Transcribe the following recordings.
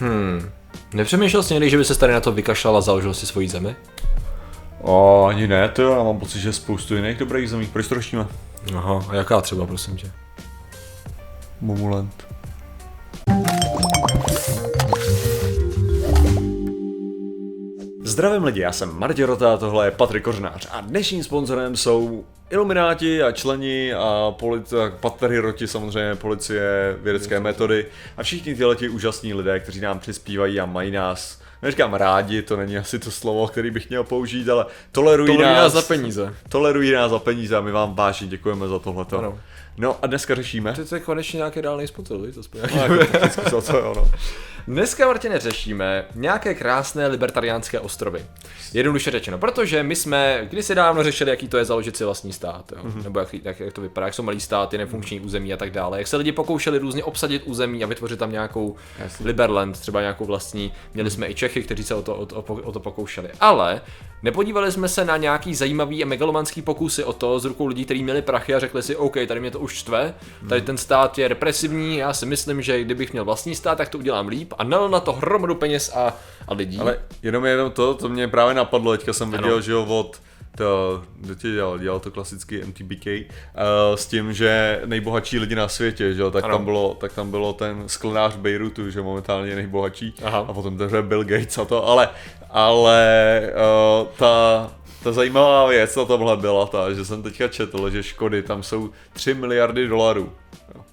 Hmm. Nepřemýšlel jsi někdy, že by se tady na to vykašlal a založil si svoji zemi? O, ani ne, to já mám pocit, že spoustu jiných dobrých zemí. Proč to roštíme? Aha, a jaká třeba, prosím tě? Momuland. Zdravím lidi, já jsem Martě Rota, tohle je Patrik Kořnář a dnešním sponzorem jsou Ilumináti a členi a Patry Roti samozřejmě, policie, vědecké metody a všichni tyhle ti úžasní lidé, kteří nám přispívají a mají nás Neříkám rádi, to není asi to slovo, který bych měl použít, ale tolerují, Tolerují nás, nás za peníze. Tolerují nás za peníze a my vám vážně děkujeme za tohleto. Ano. No a dneska řešíme. To je konečně nějaký reálný spotřeb, víš, aspoň No, jako to, jo, no. Dneska, Martine, řešíme nějaké krásné libertariánské ostrovy. Jednoduše řečeno, protože my jsme kdysi dávno řešili, jaký to je založit si vlastní stát, jo? Mhm. nebo jak, jak, jak, to vypadá, jak jsou malý státy, nefunkční území a tak dále. Jak se lidi pokoušeli různě obsadit území a vytvořit tam nějakou Jasně. Liberland, třeba nějakou vlastní. Měli jsme i Čechy, kteří se o to, o, to, o to pokoušeli. Ale nepodívali jsme se na nějaký zajímavý a megalomanský pokusy o to z rukou lidí, kteří měli prachy a řekli si, OK, tady mě to už štve, tady ten stát je represivní, já si myslím, že kdybych měl vlastní stát, tak to udělám líp a nal na to hromadu peněz a, a lidí. Ale jenom jenom to, to mě právě napadlo, teďka jsem viděl, Ano. že jo, od to, kdo tě dělal, dělal to klasický MTBK, uh, s tím, že nejbohatší lidi na světě, že jo, tak Ano. tam bylo, tak tam bylo ten sklenář Beirutu, že momentálně je nejbohatší, Aha. a potom teprve Bill Gates a to, ale, ale uh, ta, ta zajímavá věc na tomhle byla ta, že jsem teďka četl, že škody tam jsou 3 miliardy dolarů.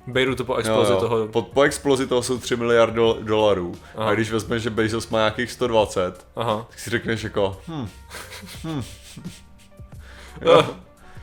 Bejru to po explozi Jo, jo. toho. Po, po explozi toho jsou 3 miliard do, dolarů. Aha. A když vezmeš, že Bezos má nějakých 120, Aha. tak si řekneš jako, hm, Jo,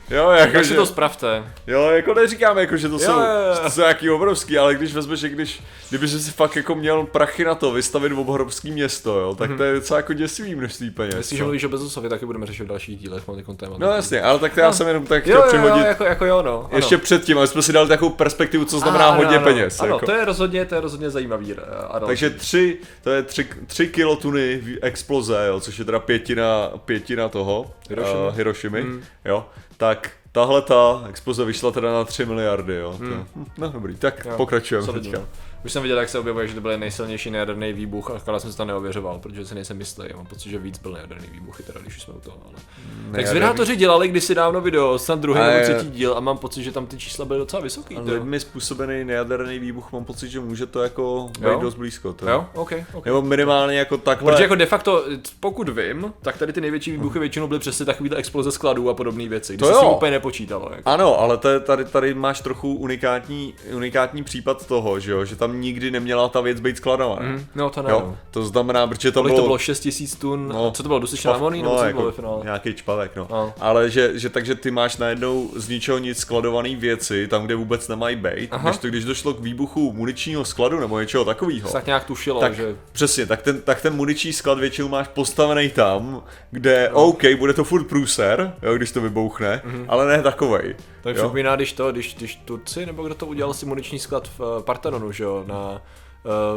jo, jako, tak že, to spravte. jo, jako neříkám, jako, že to, Jo, jsou, jo, jo. že to jsou nějaký obrovský, ale když vezmeš, že když, kdyby si fakt jako měl prachy na to vystavit obrovský město, jo, tak to je docela jako děsivý množství peněz. Jestliže co? mluvíš o Bezosovi, taky budeme řešit v dalších dílech, mám takový téma. No jasně, ale tak to já jsem jenom tak jo, chtěl jo, přihodit jo, jako, jako jo, no. ano. ještě předtím, aby jsme si dali takovou perspektivu, co znamená Ano, hodně ano, peněz. Ano, jako. to je rozhodně, to je rozhodně zajímavý. eh, A další. Takže tři, to je tři, tři kilotuny v- exploze, jo, což je teda pětina, pětina toho, Hirošimy. uh, Hirošimy, Mm. jo, tak tahle ta exploze vyšla teda na 3 miliardy, jo. To, hm, no dobrý, tak Jo, pokračujeme teďka. no. Už jsem viděl, jak se objevuje, že to byl nejsilnější nejaderný výbuch, a akorát jsem se to neověřoval, protože si nejsem jistý. Mám pocit, že víc byl nejaderný výbuchy, teda když už jsme u toho. Ale... Tak Nejaderný- zvědátoři dělali kdysi dávno video, snad druhý A nebo třetí díl a mám pocit, že tam ty čísla byly docela vysoký. Ale to jo. lidmi způsobený nejaderný výbuch, mám pocit, že může to jako být Jo? dost blízko. To. Jo, OK, OK. Nebo minimálně jako takhle. Protože jako de facto, pokud vím, tak tady ty největší výbuchy většinou byly přesně takovýhle exploze skladů a podobné věci, kdy To jo. úplně nepočítalo. Jako. Ano, ale to je, tady, tady máš trochu unikátní, unikátní případ toho, že, jo, že tam nikdy neměla ta věc být skladovaná. Mm, no to ne. Jo, no. to znamená, protože to Kolik bylo... to bylo 6000 tun, No, no, co to bylo, dusičná amoní, nebo co to bylo ve finále? Nějaký čpavek, no. No. Ale že, že takže ty máš najednou z ničeho nic skladovaný věci, tam, kde vůbec nemají být, když to když došlo k výbuchu muničního skladu nebo něčeho takového. Tak nějak tušilo, Tak že přesně, tak ten, tak ten muniční sklad většinou máš postavený tam, kde no. OK, bude to furt průser, jo, když to vybouchne, mm-hmm. ale ne takovej. to mi jo. připomíná, když to, když, když Turci, nebo kdo to udělal si muniční sklad v eh, Partenonu, že jo, na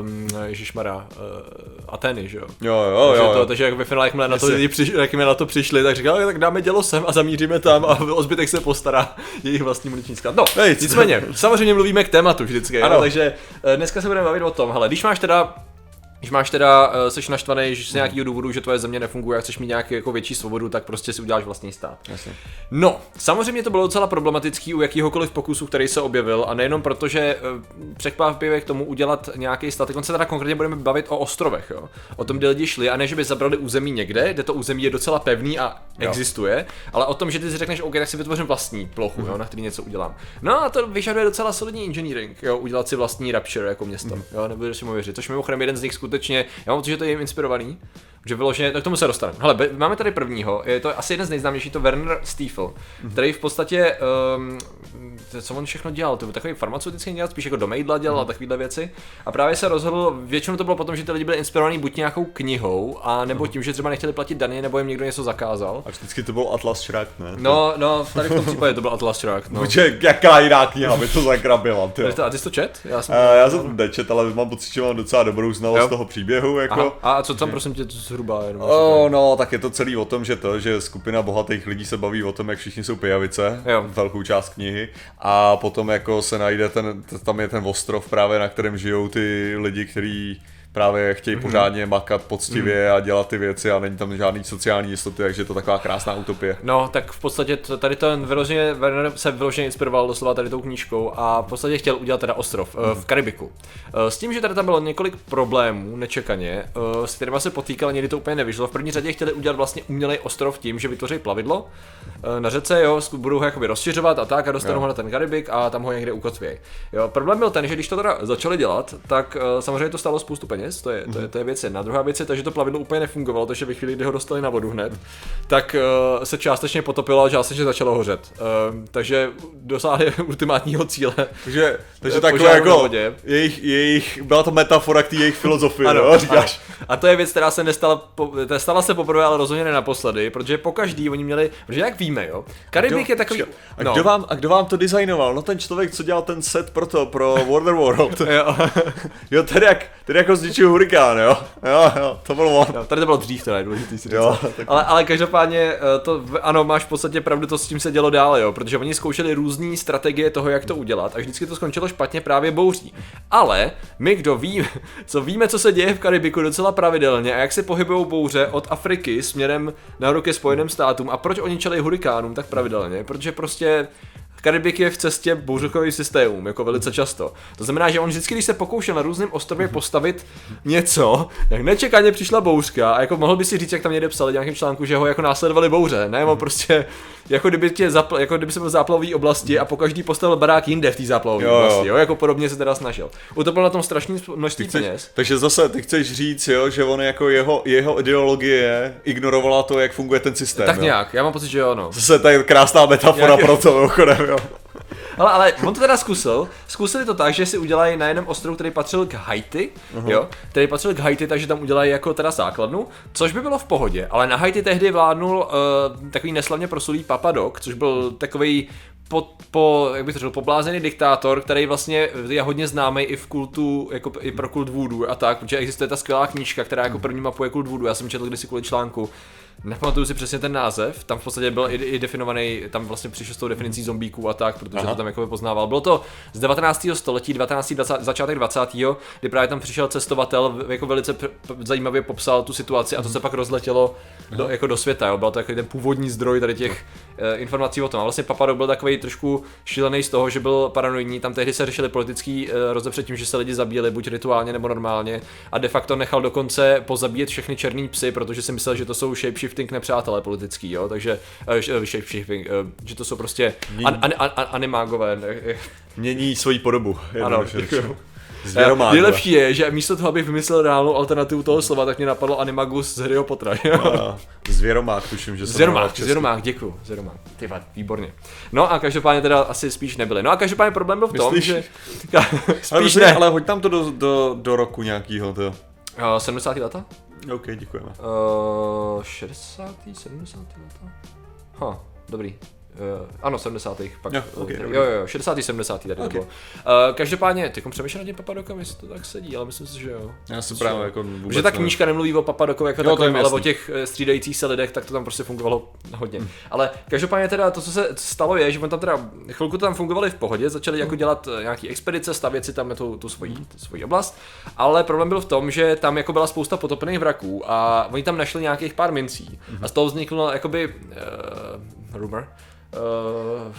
um, Ježišmara, uh, Ateny, že jo. Jo, jo, takže, jo, to, jo. takže jak ve finále, jakmile na to lidi přišli, jakmile na to přišli, tak říkali, tak dáme dělo sem a zamíříme tam a o zbytek se postará jejich vlastní muniční sklad. No, nic. nicméně, samozřejmě mluvíme k tématu vždycky, Ano. jo, takže eh, dneska se budeme bavit o tom, hele, když máš teda když máš teda, uh, seš naštvaný, že z nějakého důvodu, že tvoje země nefunguje a chceš mít nějaký jako větší svobodu, tak prostě si uděláš vlastní stát. Jasně. No, samozřejmě to bylo docela problematický u jakýhokoliv pokusu, který se objevil a nejenom proto, že eh, překvapivě k tomu udělat nějaký stát. On se teda konkrétně budeme bavit o ostrovech, jo. O tom, kde lidi šli a ne, že by zabrali území někde, kde to území je docela pevný a Jo. existuje, ale o tom, že ty si řekneš, OK, tak si vytvořím vlastní plochu, jo, na který něco udělám. No a to vyžaduje docela solidní engineering, jo, udělat si vlastní Rapture jako město, jo, nebudeš si mu věřit. Což mimochodem jeden z nich skutečně, já mám pocit, že to je jim inspirovaný, že vyloženě, tak k tomu se dostaneme. Hele, be- máme tady prvního, je to asi jeden z nejznámějších, to Werner Stiefel, který v podstatě, um, co on všechno dělal, to byl takový farmaceutický dělal, spíš jako do mejdla dělal a takovéhle věci. A právě se rozhodl, většinou to bylo potom, že ty lidi byli inspirovaní buď nějakou knihou, a nebo tím, že třeba nechtěli platit daně, nebo jim někdo něco zakázal. A vždycky to byl Atlas Shrugged, ne? No, no, tady v tom případě to byl Atlas Shrugged, no. Protože jaká jiná kniha by to zagrabila, ty. A ty jsi to čet? Já jsem Uh, já jsem to nečet, ale mám pocit, že mám docela dobrou znalost Jo. toho příběhu, jako. Aha. A co tam prosím tě zhruba jenom? Oh, no, tak je to celý o tom, že to, že skupina bohatých lidí se baví o tom, jak všichni jsou pijavice, Jo. velkou část knihy, a potom jako se najde ten, tam je ten ostrov právě, na kterém žijou ty lidi, kteří právě chtějí pořádně makat poctivě a dělat ty věci a není tam žádný sociální jistoty, takže je to taková krásná utopie. No, tak v podstatě tady ten vyloženě, Werner se vyloženě inspiroval doslova tady tou knížkou a v podstatě chtěl udělat teda ostrov uh, v Karibiku. Uh, s tím, že tady tam bylo několik problémů nečekaně, uh, s kterými se potýkal, někdy to úplně nevyšlo. V první řadě chtěli udělat vlastně umělej ostrov tím, že vytvoří plavidlo na řece, jo, budou ho jakoby rozšiřovat a tak a dostanou Jo. ho na ten Karibik a tam ho někde ukotvějí. Jo, problém byl ten, že když to teda začali dělat, tak samozřejmě to stálo spoustu peněz, to je, to je, to je věc jedna. Druhá věc je ta, že to plavidlo úplně nefungovalo, takže ve chvíli, kdy ho dostali na vodu hned, tak uh, se částečně potopilo a částečně začalo hořet. Uh, takže dosáhli ultimátního cíle. Takže, takže Eh, na jako vodě. jejich, jejich, byla to metafora k té jejich filozofii, Ano, jo, říkáš. ano. A to je věc, která se nestala, po, ta stala se poprvé, ale rozhodně ne naposledy, protože po každý oni měli, protože jak víme, jo, Karibik je takový, počkej, a, kdo vám, a kdo vám to designoval? No ten člověk, co dělal ten set pro to, pro Waterworld. jo, jo, tedy jak, tedy jako zničil hurikán, jo? Jo, jo, to byl on. No, tady to bylo dřív, teda je důležitý si. Jo, tak- ale, ale každopádně eh, to, ano, máš v podstatě pravdu, to s tím se dělo dále, jo, protože oni zkoušeli různé strategie toho, jak to udělat a vždycky to skončilo špatně právě bouří. Ale my, kdo ví, co víme, co se děje v Karibiku docela pravidelně a jak se pohybují bouře od Afriky směrem nahoru ke Spojeným státům a proč oni čelí hurikánům tak pravidelně, protože prostě Karibik je v cestě bouřkovým systémům, jako velice často. To znamená, že on vždycky, když se pokoušel na různém ostrově postavit něco, tak nečekaně přišla bouřka a jako mohl by si říct, jak tam někde psali v nějakém článku, že ho jako následovali bouře, ne? On prostě, jako kdyby, tě zapl, jako kdyby se byl v záplavové oblasti a po každý postavil barák jinde v té záplavové oblasti, jo? jako podobně se teda snažil. Utopil na tom strašné množství Chceš, peněz. takže zase ty chceš říct, jo, že on jako jeho, jeho ideologie ignorovala to, jak funguje ten systém. Tak jo? nějak, já mám pocit, že jo, no. Zase tady krásná metafora Nějaký- pro to, mimochodem, jo. Ale, ale on to teda zkusil. Zkusili to tak, že si udělají na jednom ostrovu, který patřil k Haiti, uh-huh. jo, který patřil k Haiti, takže tam udělají jako teda základnu, což by bylo v pohodě, ale na Haiti tehdy vládnul uh, takový neslavně prosulý Papadok, což byl takový po, po, jak bych to řekl, poblázený diktátor, který vlastně je hodně známý i v kultu, jako i pro kult voodoo a tak, protože existuje ta skvělá knížka, která jako první mapuje kult voodoo, já jsem četl kdysi kvůli článku, Nepamatuju si přesně ten název, tam v podstatě byl i, i definovaný, tam vlastně přišel s tou definicí zombíků a tak, protože Aha. to tam jako poznával. Bylo to z 19. století, 19. 20, začátek 20. kdy právě tam přišel cestovatel, jako velice p- p- zajímavě popsal tu situaci a to se pak rozletělo do, jako do světa, jo. byl to takový ten původní zdroj tady těch eh, informací o tom. A vlastně Papadok byl takový trošku šílený z toho, že byl paranoidní, tam tehdy se řešili politický eh, rozdíl tím, že se lidi zabíjeli buď rituálně nebo normálně a de facto nechal dokonce pozabíjet všechny černý psy, protože si myslel, že to jsou shapeshifting nepřátelé politický, jo, takže sh- eh, shapeshifting, eh, že to jsou prostě an, an, an, an, animágové, ne, Mění svoji podobu. ano, děkuju. Nejlepší je, že místo toho, abych vymyslel reálnou alternativu toho slova, tak mě napadlo Animagus z Harryho Pottera. Zvěromák, tuším, že se jmenoval Zvěromák, zvěromák, děkuju, zvěromák. Ty vado, výborně. No a každopádně teda asi spíš nebyly. No a každopádně problém byl v tom, Myslíš? že... Ale, spíš myslím, ne. ale hoď tam to do, do, do roku nějakýho, to. Uh, 70. leta? OK, děkujeme. Uh, 60. 70. leta? Ha, dobrý. Uh, ano, 70. pak. Jo, uh, ok, jo, dobrý. jo, jo, 60. 70. tady Ok. to bylo. Uh, každopádně, ty přemýšlel nad tím Papadokem, jestli to tak sedí, ale myslím si, že jo. Já si právě jako vůbec Že ta nevím. knížka nemluví o Papadokovi jako Jo, mi ale o těch eh, střídajících se lidech, tak to tam prostě fungovalo hodně. Ale každopádně teda to, co se stalo, je, že on tam teda chvilku to tam fungovali v pohodě, začali jako dělat eh, nějaký expedice, stavět si tam tu, tu svoji, tu svoji oblast, ale problém byl v tom, že tam jako byla spousta potopených vraků a oni tam našli nějakých pár mincí a z toho vzniklo jakoby uh, rumor, uh,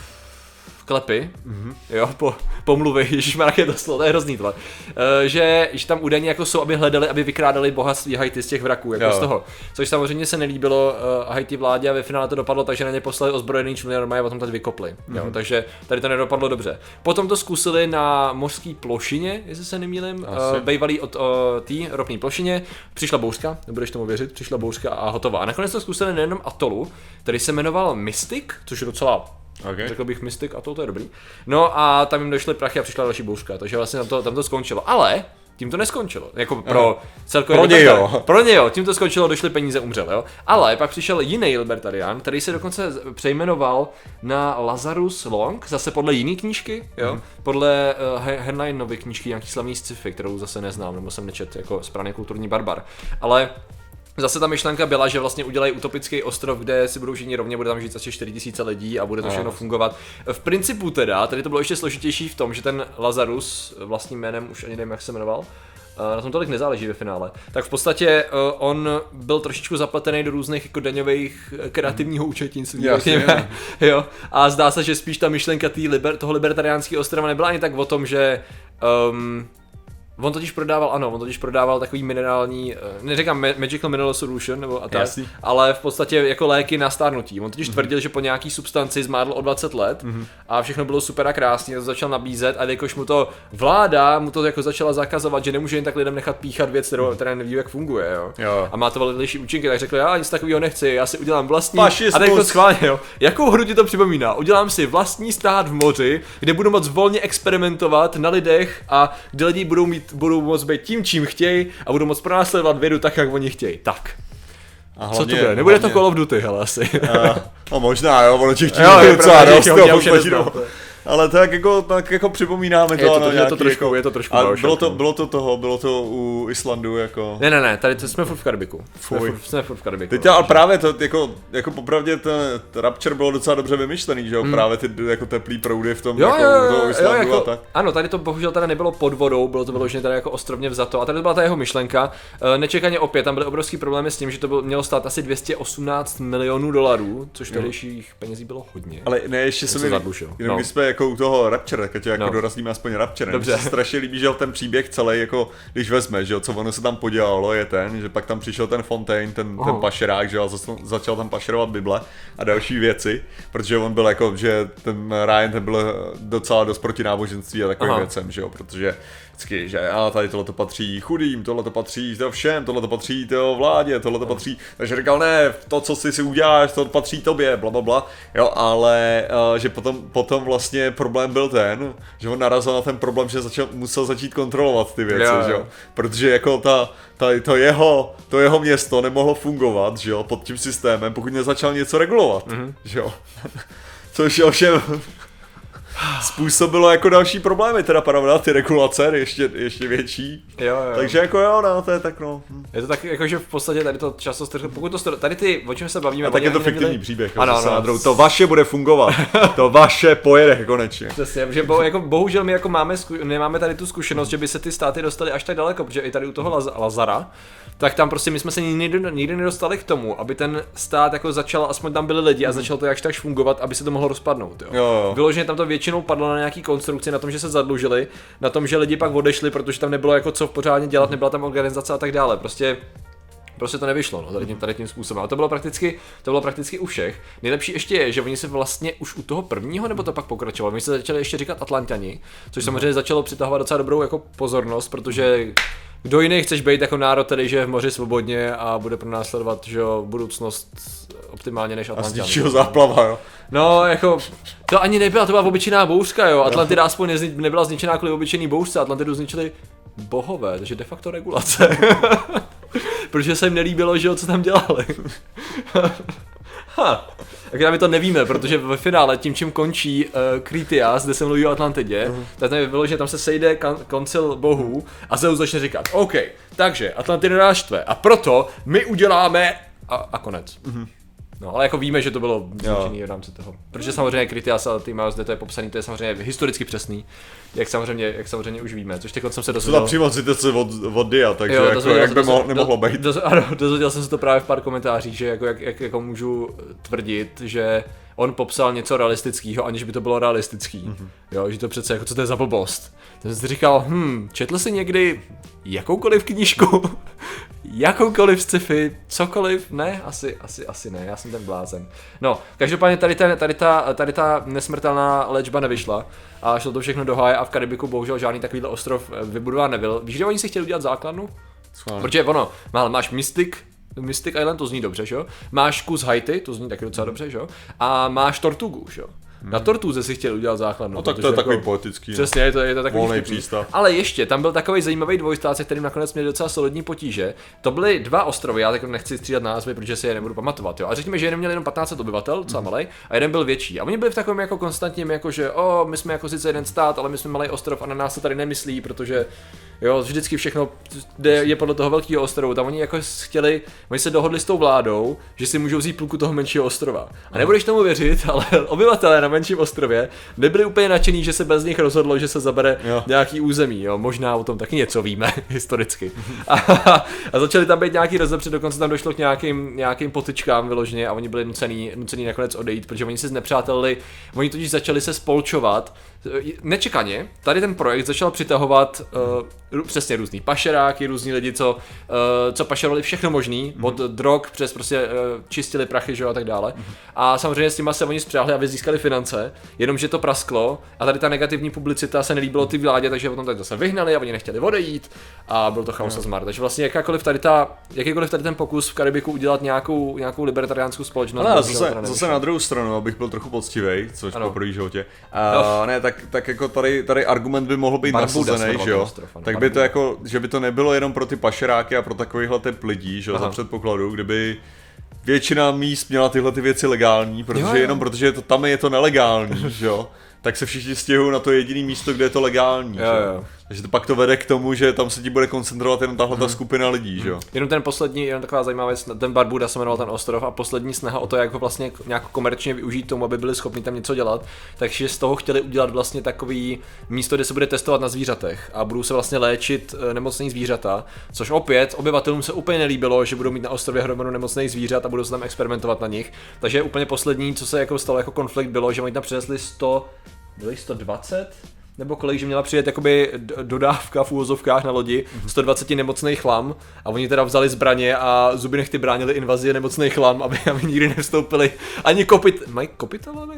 klepy, mm-hmm. jo, po, pomluvy, ježišmarek je to slovo, to je hrozný tohle, uh, že, že tam údajně jako jsou, aby hledali, aby vykrádali bohatství Haiti z těch vraků, jako Jo. z toho, což samozřejmě se nelíbilo uh, Haiti vládě a ve finále to dopadlo tak, že na ně poslali ozbrojený členy a potom tady vykopli, mm-hmm. jo, takže tady to nedopadlo dobře. Potom to zkusili na mořské plošině, jestli se nemýlim, Asi. uh, bývalý od uh, té ropné plošině, přišla bouřka, nebudeš tomu věřit, přišla bouřka a hotová. A nakonec to zkusili na jednom atolu, který se jmenoval Mystic, což je docela Okay. Řekl bych Mystic a to, to je dobrý. No a tam jim došly prachy a přišla další bouřka, takže vlastně tam to, tam to skončilo. Ale tím to neskončilo. Jako pro celkově Pro něj jo. Pro něj jo, tím to skončilo, došly peníze, umřel, jo. Ale pak přišel jiný libertarián, který se dokonce přejmenoval na Lazarus Long, zase podle jiné knížky, jo. Mhm. Podle uh, Henleinovy knížky, nějaký slavný sci-fi, kterou zase neznám, nebo jsem nečet jako správný kulturní barbar. Ale Zase ta myšlenka byla, že vlastně udělají utopický ostrov, kde si budou všichni rovně, bude tam žít asi 4000 lidí a bude to No. všechno fungovat. V principu teda, tady to bylo ještě složitější v tom, že ten Lazarus, vlastním jménem už ani nevím, jak se jmenoval, eh, na tom tolik nezáleží ve finále, tak v podstatě eh, on byl trošičku zapletený do různých jako daňových eh, kreativního účetnictví. Jasně, jo. A zdá se, že spíš ta myšlenka tý liber, toho libertariánského ostrova nebyla ani tak o tom, že um, On totiž prodával, ano, on totiž prodával takový minerální, eh, neříkám ma- Magical Mineral Solution, nebo a tak, Jasný. ale v podstatě jako léky na stárnutí. On totiž mm-hmm. tvrdil, že po nějaký substanci zmádl o 20 let mm-hmm. a všechno bylo super a krásně, to začal nabízet a jakož mu to vláda mu to jako začala zakazovat, že nemůže jen tak lidem nechat píchat věc, kterou, která neví, jak funguje, jo. Jo. A má to vedlejší účinky, tak řekl, já nic takového nechci, já si udělám vlastní. Fašismus. A tak to schválně, jo. Jakou hru ti to připomíná? Udělám si vlastní stát v moři, kde budu moc volně experimentovat na lidech a kde lidi budou mít, budou moc být tím, čím chtějí a budou moc pronásledovat vědu tak, jak oni chtějí. Tak. A Co to bude? Nebude to Call of Duty, hele asi. Uh, no možná, jo, ono těch Jo, je docela dost, Ale tak jako, tak jako připomínáme to, Je to- ano, je to nějaký trošku- jako, je to trošku a bylo to, no. bylo to toho, bylo to u Islandu jako... Ne, ne, ne, tady to jsme furt v Karibiku. Jsme Fuj. furt, jsme furt v Karibiku. Teď ale právě to, jako, jako popravdě ten Rapture bylo docela dobře vymyšlený, že jo, právě ty jako teplý proudy v tom Hmm. Jo, jako, jo, jo, toho jo, Islandu jako, a tak. ano, tady to bohužel teda nebylo pod vodou, bylo to vyloženě tady jako ostrovně vzato a tady to byla ta jeho myšlenka. E, Nečekaně opět, tam byly obrovský problémy s tím, že to bylo, mělo stát asi 218 milionů dolarů, což tehdejších penězí bylo hodně. Ale ne, ještě jsem se se mi, jenom No. jsme jako u toho Rapture, tak tě jako No. dorazíme aspoň Rapture. Dobře. Mně se strašně líbí, že ten příběh celý, jako když vezme, že jo, co ono se tam podělalo, je ten, že pak tam přišel ten Fontaine, ten, ten pašerák, že jo, a začal tam pašerovat Bible a další věci, protože on byl jako, že ten Ryan ten byl docela dost proti náboženství a takovým Aha. věcem, že jo, protože vždycky, že a tady tohle to patří chudým, tohle to patří to všem, tohle to patří to vládě, tohle to patří, takže říkal, ne, to, co si si uděláš, to patří tobě, bla, bla, bla, jo, ale uh, že potom, potom vlastně problém byl ten, že on narazil na ten problém, že začal, musel začít kontrolovat ty věci, Jo, že jo, protože jako ta, ta, to, jeho, to jeho město nemohlo fungovat, že jo, pod tím systémem, pokud nezačal něco regulovat, Mhm. mm-hmm. že jo, což ovšem způsobilo jako další problémy, teda pravda, ty regulace ještě, ještě větší. Jo, jo. Takže jako jo, no, to je tak no. hm. Je to tak, jako, že v podstatě tady to často, pokud to, tady ty, o čem se bavíme, A tak je to fiktivní neměli- příběh. Ano, ano, na druhou. To vaše bude fungovat. To vaše pojede konečně. Přesně, že bo, jako, bohužel my jako máme, zku, nemáme tady tu zkušenost, že by se ty státy dostaly až tak daleko, protože i tady u toho Laz, Lazara, tak tam prostě my jsme se nikdy, nikdy nedostali k tomu, aby ten stát jako začal, aspoň tam byli lidi a začalo to jakž tak fungovat, aby se to mohlo rozpadnout. Jo. Jo, jo. Vyloženě tam to většinou padlo na nějaký konstrukci, na tom, že se zadlužili, na tom, že lidi pak odešli, protože tam nebylo jako co pořádně dělat, nebyla tam organizace a tak dále. Prostě Prostě to nevyšlo, no, tady tím, tady tím způsobem. A to bylo prakticky, to bylo prakticky u všech. Nejlepší ještě je, že oni se vlastně už u toho prvního, nebo to pak pokračovalo, oni se začali ještě říkat Atlantani, což samozřejmě začalo přitahovat docela dobrou jako pozornost, protože kdo jiný chceš být jako národ, že je v moři svobodně a bude pro nás sledovat, že jo, budoucnost optimálně než A z záplava, jo. No, jako, to ani nebyla, to byla obyčejná bouřka, jo. Atlantida aspoň nezni, nebyla zničená kvůli obyčejný bouřce, Atlantidu zničili bohové, takže de facto regulace. Protože se jim nelíbilo, že jo, co tam dělali. ha. Tak my to nevíme, protože ve finále tím, čím končí uh, Kritias, kde se mluví o Atlantidě, uh-huh. tak tam bylo, že tam se sejde kan- koncil bohů a Zeus začne říkat, OK, takže Atlantida nás štve a proto my uděláme a, a konec. Uh-huh. No, ale jako víme, že to bylo zničený v rámci toho. Protože samozřejmě Kritias a Timaeus, kde to je popsaný, to je samozřejmě historicky přesný, jak samozřejmě, jak samozřejmě už víme, což teď jsem se To dozvěděl. ta přímo citace od, od Dia, takže Jo, jako, jak by dozvěděl- mo- nemohlo do- být. doz- Ano, dozvěděl jsem se to právě v pár komentářích, že jako, jak, jak, jako můžu tvrdit, že on popsal něco realistického, aniž by to bylo realistický. Mhm. Mm-hmm. Jo, že to přece jako co to je za blbost. Jsem si říkal, hm, četl jsi někdy jakoukoliv knížku, jakoukoliv sci-fi, cokoliv, ne, asi, asi, asi ne, já jsem ten blázen. No, každopádně tady, ten, tady, ta, tady ta nesmrtelná léčba nevyšla a šlo to všechno do háje a v Karibiku bohužel žádný takovýhle ostrov eh, vybudován nebyl. Víš, že oni si chtěli udělat základnu? Schválně. Protože ono, má- máš Mystic, Mystic Island, to zní dobře, že jo? Máš kus Haiti, to zní taky docela dobře, že jo? A máš Tortugu, že jo? Na Tortuze si chtěl udělat základnu. No tak to je takový jako- poetický. no. Přesně, je to, je to takový Volný přístav. Ale ještě, tam byl takový zajímavý dvojstát, se kterým nakonec měli docela solidní potíže. To byly dva ostrovy, já tak nechci střídat názvy, protože si je nebudu pamatovat. Jo. A řekněme, že jeden měl jenom 15 obyvatel, docela malý, a jeden byl větší. A oni byli v takovém jako konstantním, jako že o, my jsme jako sice jeden stát, ale my jsme malý ostrov a na nás se tady nemyslí, protože Jo, vždycky všechno jde, je podle toho velkého ostrova. Tam oni jako chtěli, oni se dohodli s tou vládou, že si můžou vzít půlku toho menšího ostrova. A nebudeš tomu věřit, ale obyvatelé na menším ostrově nebyli úplně nadšení, že se bez nich rozhodlo, že se zabere Jo. nějaký území. Jo. Možná o tom taky něco víme historicky. A, a začali tam být nějaký rozepřed, dokonce tam došlo k nějakým, nějakým potyčkám vyloženě a oni byli nucený, nucený nakonec odejít, protože oni se znepřátelili, oni totiž začali se spolčovat. Nečekaně, tady ten projekt začal přitahovat uh, přesně různý pašeráky, různí lidi, co, uh, co pašerovali všechno možný, od drog přes prostě uh, čistili prachy, že jo, a tak dále. A samozřejmě s těma se oni spřáhli, aby získali finance, jenomže to prasklo a tady ta negativní publicita se nelíbilo ty vládě, takže potom tak zase vyhnali a oni nechtěli odejít a byl to chaos a zmar. Takže vlastně jakákoliv tady ta, jakýkoliv tady ten pokus v Karibiku udělat nějakou, nějakou libertariánskou společnost. Ale zase, zase na druhou stranu, abych byl trochu poctivý, což Ano. po první životě. A, ne, tak, tak jako tady, tady argument by mohl být Barbuda nasazený, že jo? tak by to jako, že by to nebylo jenom pro ty pašeráky a pro takovýhle typ lidí, že jo, za Aha. předpokladu, kdyby většina míst měla tyhle ty věci legální, protože Jo, jo. jenom protože je to, tam je to nelegální, že jo? Tak se všichni stěhují na to jediné místo, kde je to legální. Jo, že jo. Takže to pak to vede k tomu, že tam se ti bude koncentrovat jenom tahle ta skupina lidí, že jo? Jenom ten poslední, jenom taková zajímavá věc, ten Barbuda se jmenoval ten ostrov a poslední snaha o to, jak ho vlastně nějak komerčně využít tomu, aby byli schopni tam něco dělat, takže z toho chtěli udělat vlastně takový místo, kde se bude testovat na zvířatech a budou se vlastně léčit eh, nemocný zvířata, což opět obyvatelům se úplně nelíbilo, že budou mít na ostrově hromadu nemocných zvířat a budou se tam experimentovat na nich. Takže úplně poslední, co se jako stalo jako konflikt, bylo, že oni tam přinesli 100, byli 120? Nebo kolik, že měla přijet jakoby dodávka v úvozovkách na lodi 120 nemocných chlam a oni teda vzali zbraně a zuby nechty bránili invazi nemocných chlam, aby, aby nikdy nevstoupili ani kopit... Mají kopitolavy?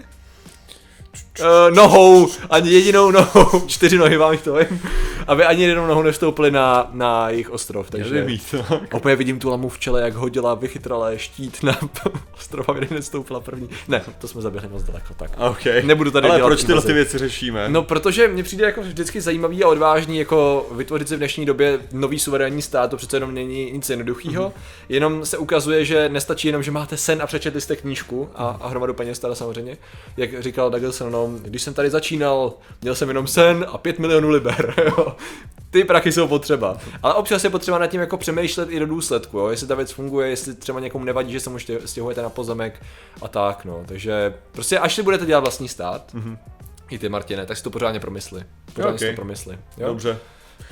Uh, nohou, ani jedinou nohou, čtyři nohy vám jich to vím, aby ani jednou nohou nevstoupili na, na jejich ostrov, takže mít, opět vidím tu lamu v čele, jak hodila vychytralé štít na ostrov, aby nestoupila první. Ne, to jsme zaběhli moc daleko, tak. OK. Nebudu tady Ale dělat proč tyhle ty věci řešíme? No, protože mně přijde jako vždycky zajímavý a odvážný jako vytvořit si v dnešní době nový suverénní stát, to přece jenom není nic jednoduchého. Mhm. Jenom se ukazuje, že nestačí jenom, že máte sen a přečetli jste knížku a, a hromadu peněz teda samozřejmě. Jak říkal Douglas no, když jsem tady začínal, měl jsem jenom sen a 5 milionů liber. jo. Ty prachy jsou potřeba. Ale občas je potřeba nad tím jako přemýšlet i do důsledku, jo? jestli ta věc funguje, jestli třeba někomu nevadí, že se mu stěhujete na pozemek a tak, no. Takže prostě až si budete dělat vlastní stát, Mhm. i ty Martine, tak si to pořádně promysli. Pořádně si Ok. to promysli. Jo? Dobře.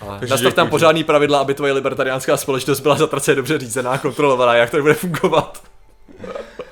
Ale nastav tam pořádný pravidla, aby tvoje libertariánská společnost byla zatraceně dobře řízená, kontrolovaná, jak to bude fungovat.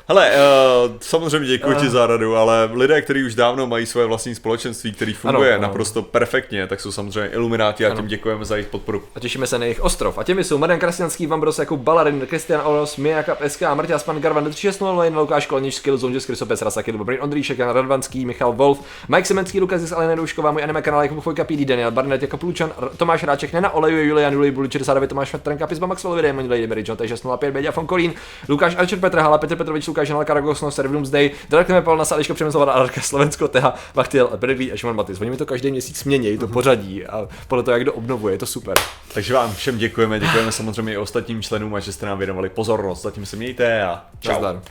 Hele, uh, samozřejmě děkuji ti za radu, ale lidé, kteří už dávno mají svoje vlastní společenství, který funguje ano. naprosto perfektně, tak jsou samozřejmě ilumináti a Ano. tím děkujeme za jejich podporu. A těšíme se na jejich ostrov. A těmi jsou Marian Krasňanský, Vambros, Jakub Balarin, Kristian Oros, Mia Kap, SK, Martin Aspan, Garvan, 360, Lukáš Kolnič, Skill Zone, Krysopes, Rasaky, Dobrý, Ondříšek, Jan Radvanský, Michal Wolf, Mike Semenský, Lukas Zis, Alena Doušková, můj anime kanál, Jakub Fojka, PD, Daniel Barnett, Jakub Lučan, R- Tomáš Ráček, Nena Olejuje, Julian Julij, Buli 69, Tomáš Vetranka, Pizba Maxwell, Damon Lady Mary John, takže 05, Beďa Fonkolín, Lukáš Archer, Petr Hala, Petr Petrovič, Lukáš Hala, Karagosno, Servum Zdej, Dark Nepal, Nasa, Eliška Přemyslová, Arka, Slovensko, Teha, Bachtiel, Bredlí a Šimon Matis. Oni mi to každý měsíc mění, to pořadí a podle toho, jak kdo obnovuje, je to super. Takže vám všem děkujeme, děkujeme samozřejmě i ostatním členům a že jste nám věnovali pozornost. Zatím se mějte a čau. Nazdar.